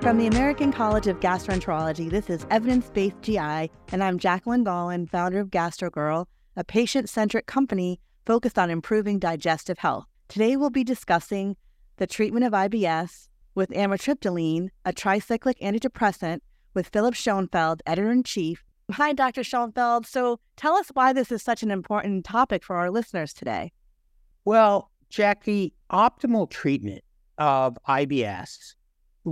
From the American College of Gastroenterology, this is Evidence Based GI, and I'm Jacqueline Gaulin, founder of GastroGirl, a patient centric company focused on improving digestive health. Today, we'll be discussing the treatment of IBS with amitriptyline, a tricyclic antidepressant, with Philip Schoenfeld, editor in chief. Hi, Dr. Schoenfeld. So, tell us why this is such an important topic for our listeners today. Well, Jackie, optimal treatment of IBS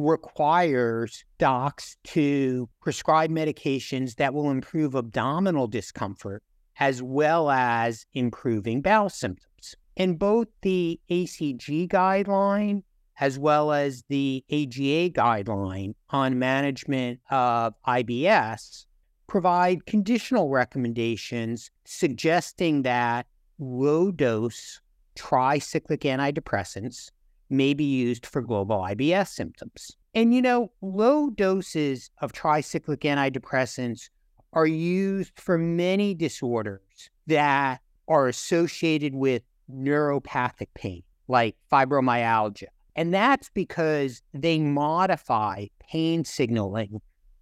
requires docs to prescribe medications that will improve abdominal discomfort as well as improving bowel symptoms. And both the ACG guideline as well as the AGA guideline on management of IBS provide conditional recommendations suggesting that low dose tricyclic antidepressants may be used for global IBS symptoms. And you know, low doses of tricyclic antidepressants are used for many disorders that are associated with neuropathic pain, like fibromyalgia. And that's because they modify pain signaling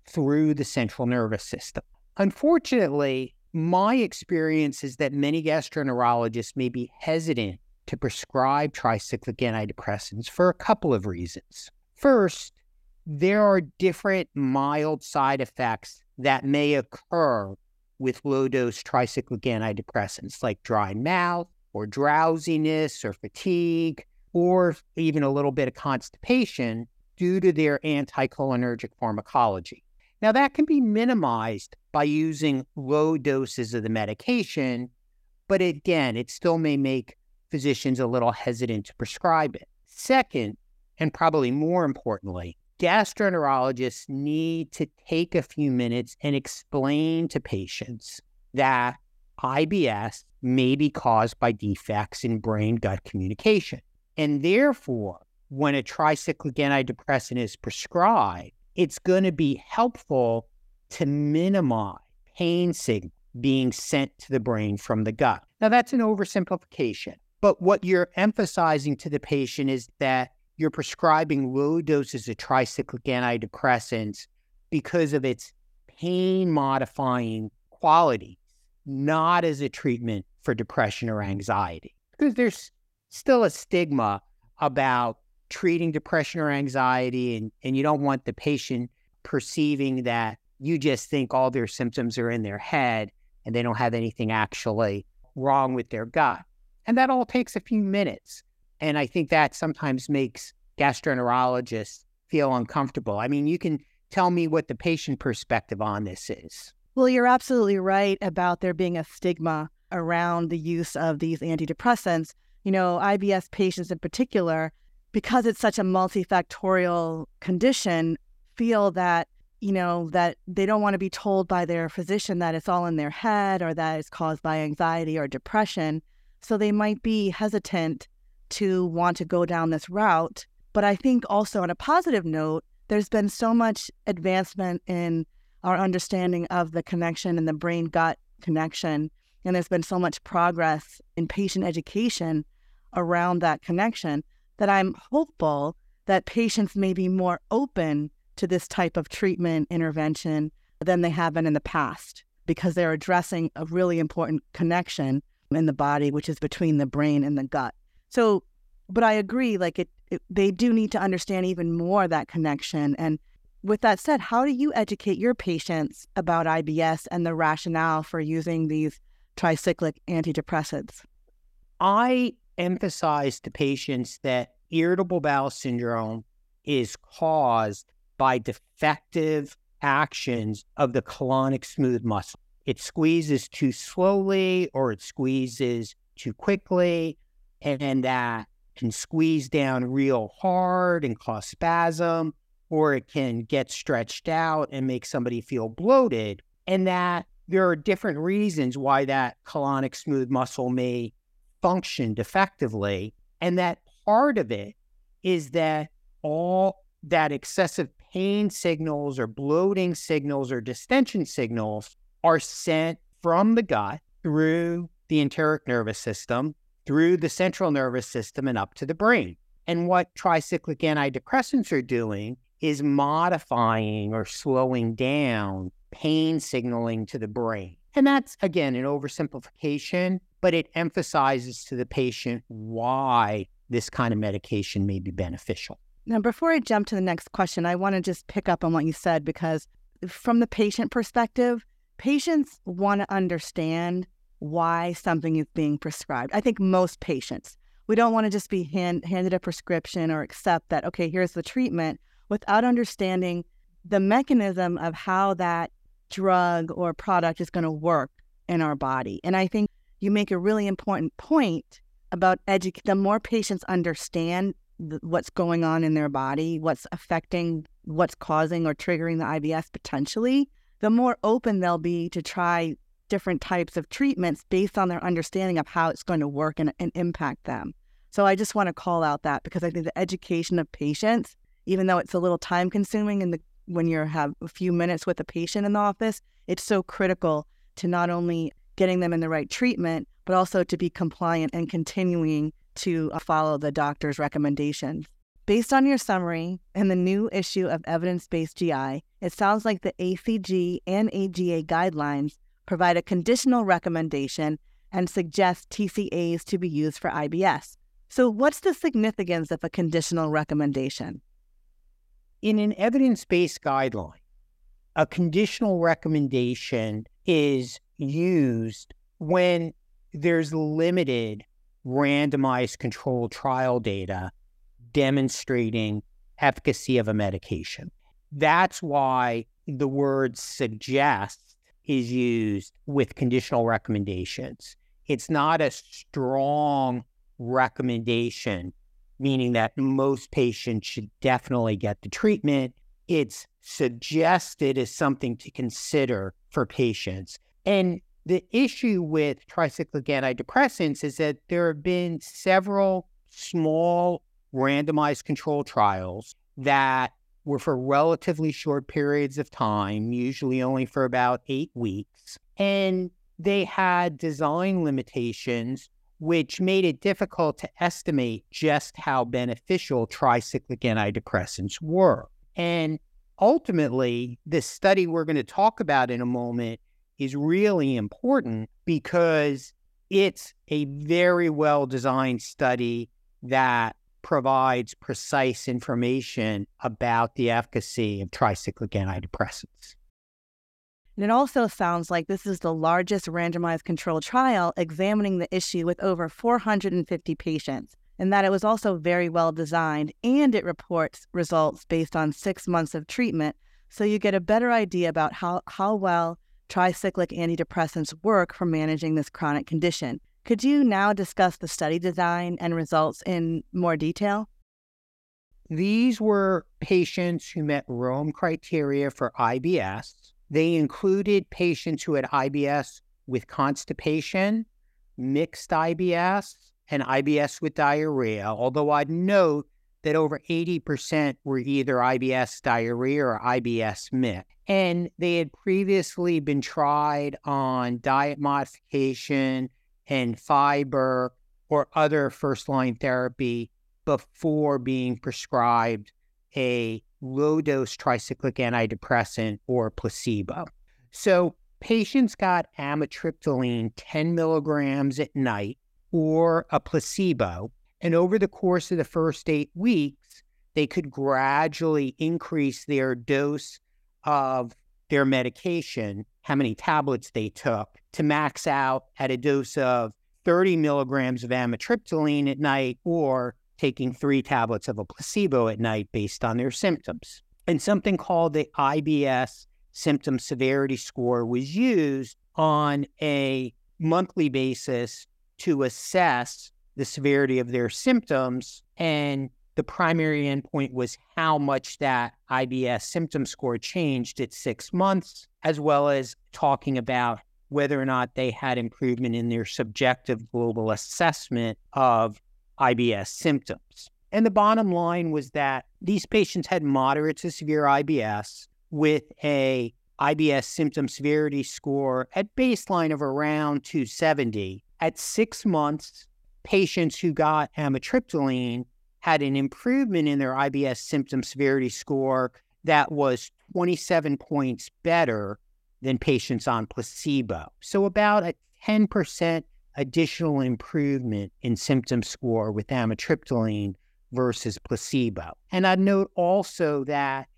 through the central nervous system. Unfortunately, my experience is that many gastroenterologists may be hesitant to prescribe tricyclic antidepressants for a couple of reasons. First, there are different mild side effects that may occur with low dose tricyclic antidepressants, like dry mouth or drowsiness or fatigue, or even a little bit of constipation due to their anticholinergic pharmacology. Now, that can be minimized by using low doses of the medication, but again, it still may make physicians a little hesitant to prescribe it. Second, and probably more importantly, gastroenterologists need to take a few minutes and explain to patients that IBS may be caused by defects in brain gut communication. And therefore, when a tricyclic antidepressant is prescribed, it's going to be helpful to minimize pain signal being sent to the brain from the gut. Now, that's an oversimplification, but what you're emphasizing to the patient is that you're prescribing low doses of tricyclic antidepressants because of its pain modifying quality, not as a treatment for depression or anxiety. Because there's still a stigma about treating depression or anxiety, and, and you don't want the patient perceiving that you just think all their symptoms are in their head and they don't have anything actually wrong with their gut. And that all takes a few minutes. And I think that sometimes makes gastroenterologists feel uncomfortable. I mean, you can tell me what the patient perspective on this is. Well, you're absolutely right about there being a stigma around the use of these antidepressants. You know, IBS patients in particular, because it's such a multifactorial condition, feel that, you know, that they don't want to be told by their physician that it's all in their head or that it's caused by anxiety or depression. So they might be hesitant to want to go down this route. But I think also on a positive note, there's been so much advancement in our understanding of the connection and the brain gut connection. And there's been so much progress in patient education around that connection that I'm hopeful that patients may be more open to this type of treatment intervention than they have been in the past because they're addressing a really important connection in the body, which is between the brain and the gut. So, but I agree, like it, it, they do need to understand even more that connection. And with that said, how do you educate your patients about IBS and the rationale for using these tricyclic antidepressants? I emphasize to patients that irritable bowel syndrome is caused by defective actions of the colonic smooth muscle it squeezes too slowly or it squeezes too quickly, and that can squeeze down real hard and cause spasm, or it can get stretched out and make somebody feel bloated. And that there are different reasons why that colonic smooth muscle may function defectively. And that part of it is that all that excessive pain signals or bloating signals or distension signals are sent from the gut through the enteric nervous system, through the central nervous system, and up to the brain. And what tricyclic antidepressants are doing is modifying or slowing down pain signaling to the brain. And that's, again, an oversimplification, but it emphasizes to the patient why this kind of medication may be beneficial. Now, before I jump to the next question, I want to just pick up on what you said because, from the patient perspective, patients want to understand why something is being prescribed. I think most patients, we don't want to just be hand, handed a prescription or accept that, okay, here's the treatment without understanding the mechanism of how that drug or product is going to work in our body. And I think you make a really important point about educate. The more patients understand th- what's going on in their body, what's affecting, what's causing or triggering the IBS potentially, the more open they'll be to try different types of treatments based on their understanding of how it's going to work and, and impact them. So I just want to call out that because I think the education of patients, even though it's a little time consuming and when you have a few minutes with a patient in the office, it's so critical to not only getting them in the right treatment, but also to be compliant and continuing to uh, follow the doctor's recommendations. Based on your summary and the new issue of evidence based GI, it sounds like the ACG and AGA guidelines provide a conditional recommendation and suggest TCAs to be used for IBS. So, what's the significance of a conditional recommendation? In an evidence based guideline, a conditional recommendation is used when there's limited randomized controlled trial data demonstrating efficacy of a medication. That's why the word suggest is used with conditional recommendations. It's not a strong recommendation meaning that most patients should definitely get the treatment. It's suggested as something to consider for patients. And the issue with tricyclic antidepressants is that there have been several small randomized control trials that were for relatively short periods of time, usually only for about eight weeks. And they had design limitations which made it difficult to estimate just how beneficial tricyclic antidepressants were. And ultimately, this study we're going to talk about in a moment is really important because it's a very well designed study that provides precise information about the efficacy of tricyclic antidepressants. And it also sounds like this is the largest randomized controlled trial examining the issue with over 450 patients, and that it was also very well designed and it reports results based on six months of treatment. So you get a better idea about how, how well tricyclic antidepressants work for managing this chronic condition. Could you now discuss the study design and results in more detail? These were patients who met Rome criteria for IBS they included patients who had IBS with constipation, mixed IBS, and IBS with diarrhea, although I'd note that over 80% were either IBS diarrhea or IBS mixed. And they had previously been tried on diet modification and fiber or other first line therapy before being prescribed a low dose tricyclic antidepressant or placebo. So patients got amitriptyline 10 milligrams at night or a placebo. And over the course of the first eight weeks, they could gradually increase their dose of their medication, how many tablets they took, to max out at a dose of 30 milligrams of amitriptyline at night or taking three tablets of a placebo at night based on their symptoms. And something called the IBS symptom severity score was used on a monthly basis to assess the severity of their symptoms. And the primary endpoint was how much that IBS symptom score changed at six months, as well as talking about whether or not they had improvement in their subjective global assessment of IBS symptoms. And the bottom line was that these patients had moderate to severe IBS with a IBS symptom severity score at baseline of around 270. At six months, patients who got amitriptyline had an improvement in their IBS symptom severity score that was 27 points better than patients on placebo. So, about a 10% additional improvement in symptom score with amitriptyline versus placebo. And I'd note also that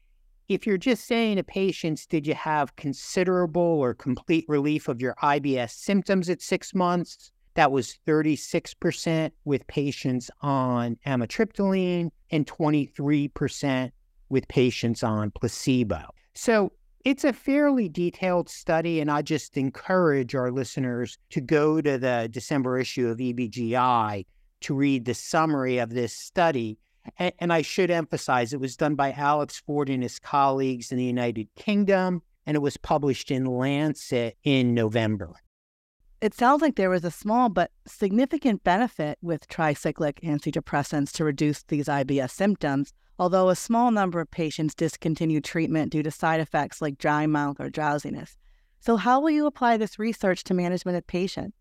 if you're just saying to patients, did you have considerable or complete relief of your IBS symptoms at six months? That was 36% with patients on amitriptyline and 23% with patients on placebo. So it's a fairly detailed study, and I just encourage our listeners to go to the December issue of EBGI to read the summary of this study. And, and, I should emphasize it was done by Alex Ford and his colleagues in the United Kingdom, and it was published in Lancet in November. It sounds like there was a small but significant benefit with tricyclic antidepressants to reduce these IBS symptoms, although a small number of patients discontinued treatment due to side effects like dry mouth or drowsiness. So, how will you apply this research to management of patients?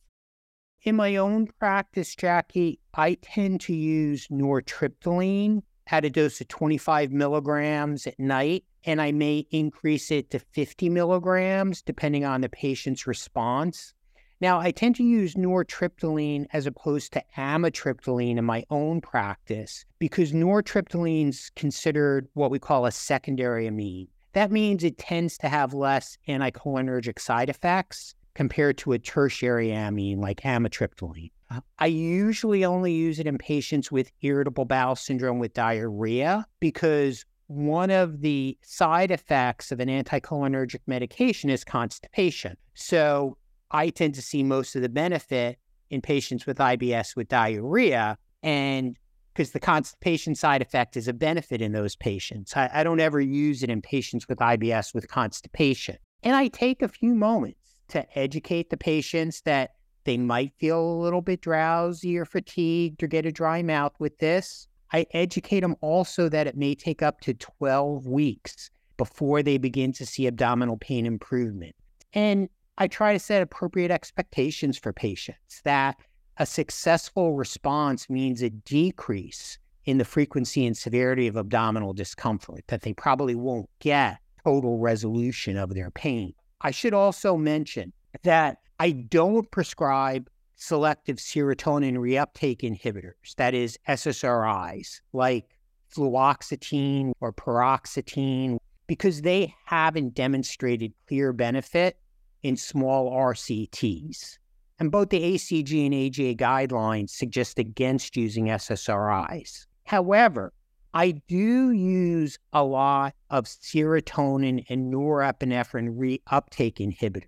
In my own practice, Jackie, I tend to use nortriptyline at a dose of 25 milligrams at night, and I may increase it to 50 milligrams depending on the patient's response. Now, I tend to use nortriptyline as opposed to amitriptyline in my own practice because nortriptyline is considered what we call a secondary amine. That means it tends to have less anticholinergic side effects compared to a tertiary amine like amitriptyline. Uh, I usually only use it in patients with irritable bowel syndrome with diarrhea because one of the side effects of an anticholinergic medication is constipation. So I tend to see most of the benefit in patients with IBS with diarrhea. And because the constipation side effect is a benefit in those patients, I, I don't ever use it in patients with IBS with constipation. And I take a few moments to educate the patients that they might feel a little bit drowsy or fatigued or get a dry mouth with this. I educate them also that it may take up to 12 weeks before they begin to see abdominal pain improvement. And I try to set appropriate expectations for patients that a successful response means a decrease in the frequency and severity of abdominal discomfort, that they probably won't get total resolution of their pain. I should also mention that I don't prescribe selective serotonin reuptake inhibitors, that is, SSRIs, like fluoxetine or paroxetine, because they haven't demonstrated clear benefit in small RCTs. And both the ACG and AGA guidelines suggest against using SSRIs. However, I do use a lot of serotonin and norepinephrine reuptake inhibitors,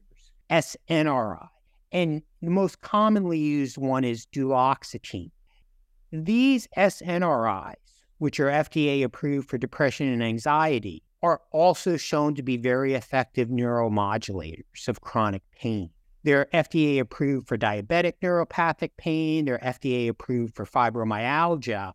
SNRI. And the most commonly used one is duloxetine. These SNRIs, which are FDA approved for depression and anxiety, are also shown to be very effective neuromodulators of chronic pain. They're FDA approved for diabetic neuropathic pain, they're FDA approved for fibromyalgia.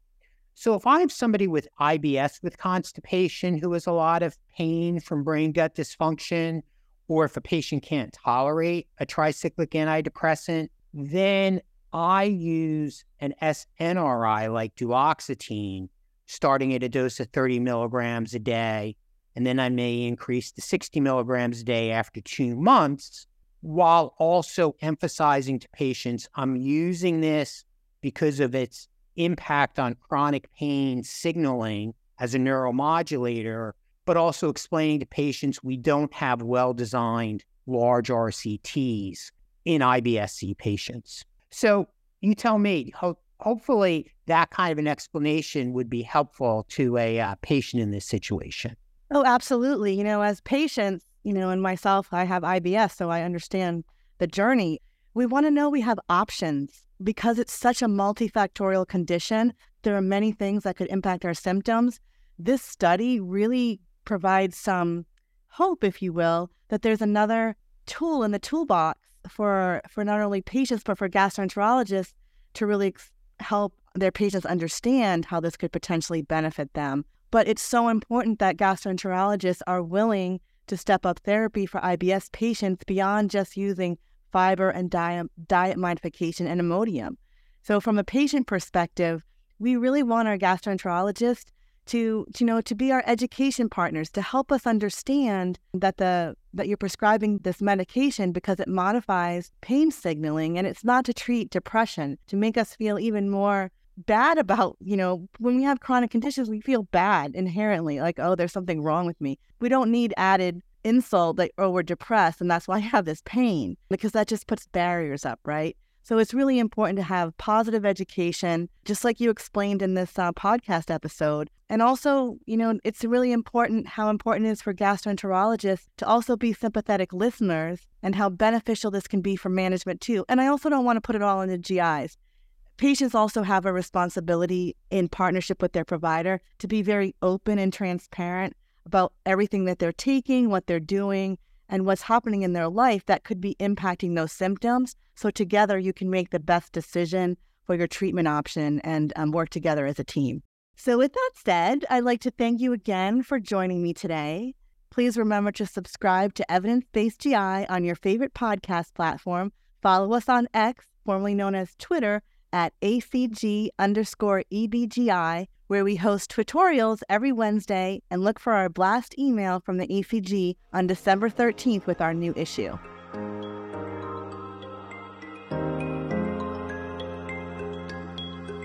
So if I have somebody with IBS with constipation who has a lot of pain from brain gut dysfunction, or if a patient can't tolerate a tricyclic antidepressant, then I use an SNRI like duloxetine, starting at a dose of 30 milligrams a day and then I may increase to 60 milligrams a day after two months, while also emphasizing to patients I'm using this because of its impact on chronic pain signaling as a neuromodulator, but also explaining to patients we don't have well designed large RCTs in IBSC patients. So you tell me, ho- hopefully, that kind of an explanation would be helpful to a uh, patient in this situation. Oh, absolutely. You know, as patients, you know, and myself, I have IBS, so I understand the journey. We want to know we have options because it's such a multifactorial condition. There are many things that could impact our symptoms. This study really provides some hope, if you will, that there's another tool in the toolbox for for not only patients but for gastroenterologists to really help their patients understand how this could potentially benefit them. But it's so important that gastroenterologists are willing to step up therapy for IBS patients beyond just using fiber and diet, diet modification and Imodium. So, from a patient perspective, we really want our gastroenterologists to, to, you know to be our education partners to help us understand that the that you're prescribing this medication because it modifies pain signaling and it's not to treat depression to make us feel even more bad about you know when we have chronic conditions we feel bad inherently like oh there's something wrong with me we don't need added insult like oh we're depressed and that's why i have this pain because that just puts barriers up right so it's really important to have positive education, just like you explained in this uh, podcast episode. And also, you know, it's really important how important it is for gastroenterologists to also be sympathetic listeners and how beneficial this can be for management too. And I also don't want to put it all the GIs. Patients also have a responsibility in partnership with their provider to be very open and transparent about everything that they're taking, what they're doing, and what's happening in their life that could be impacting those symptoms. So, together, you can make the best decision for your treatment option and um, work together as a team. So, with that said, I'd like to thank you again for joining me today. Please remember to subscribe to Evidence Based GI on your favorite podcast platform. Follow us on X, formerly known as Twitter, at ACG underscore EBGI, where we host tutorials every Wednesday and look for our blast email from the ACG on December 13th with our new issue.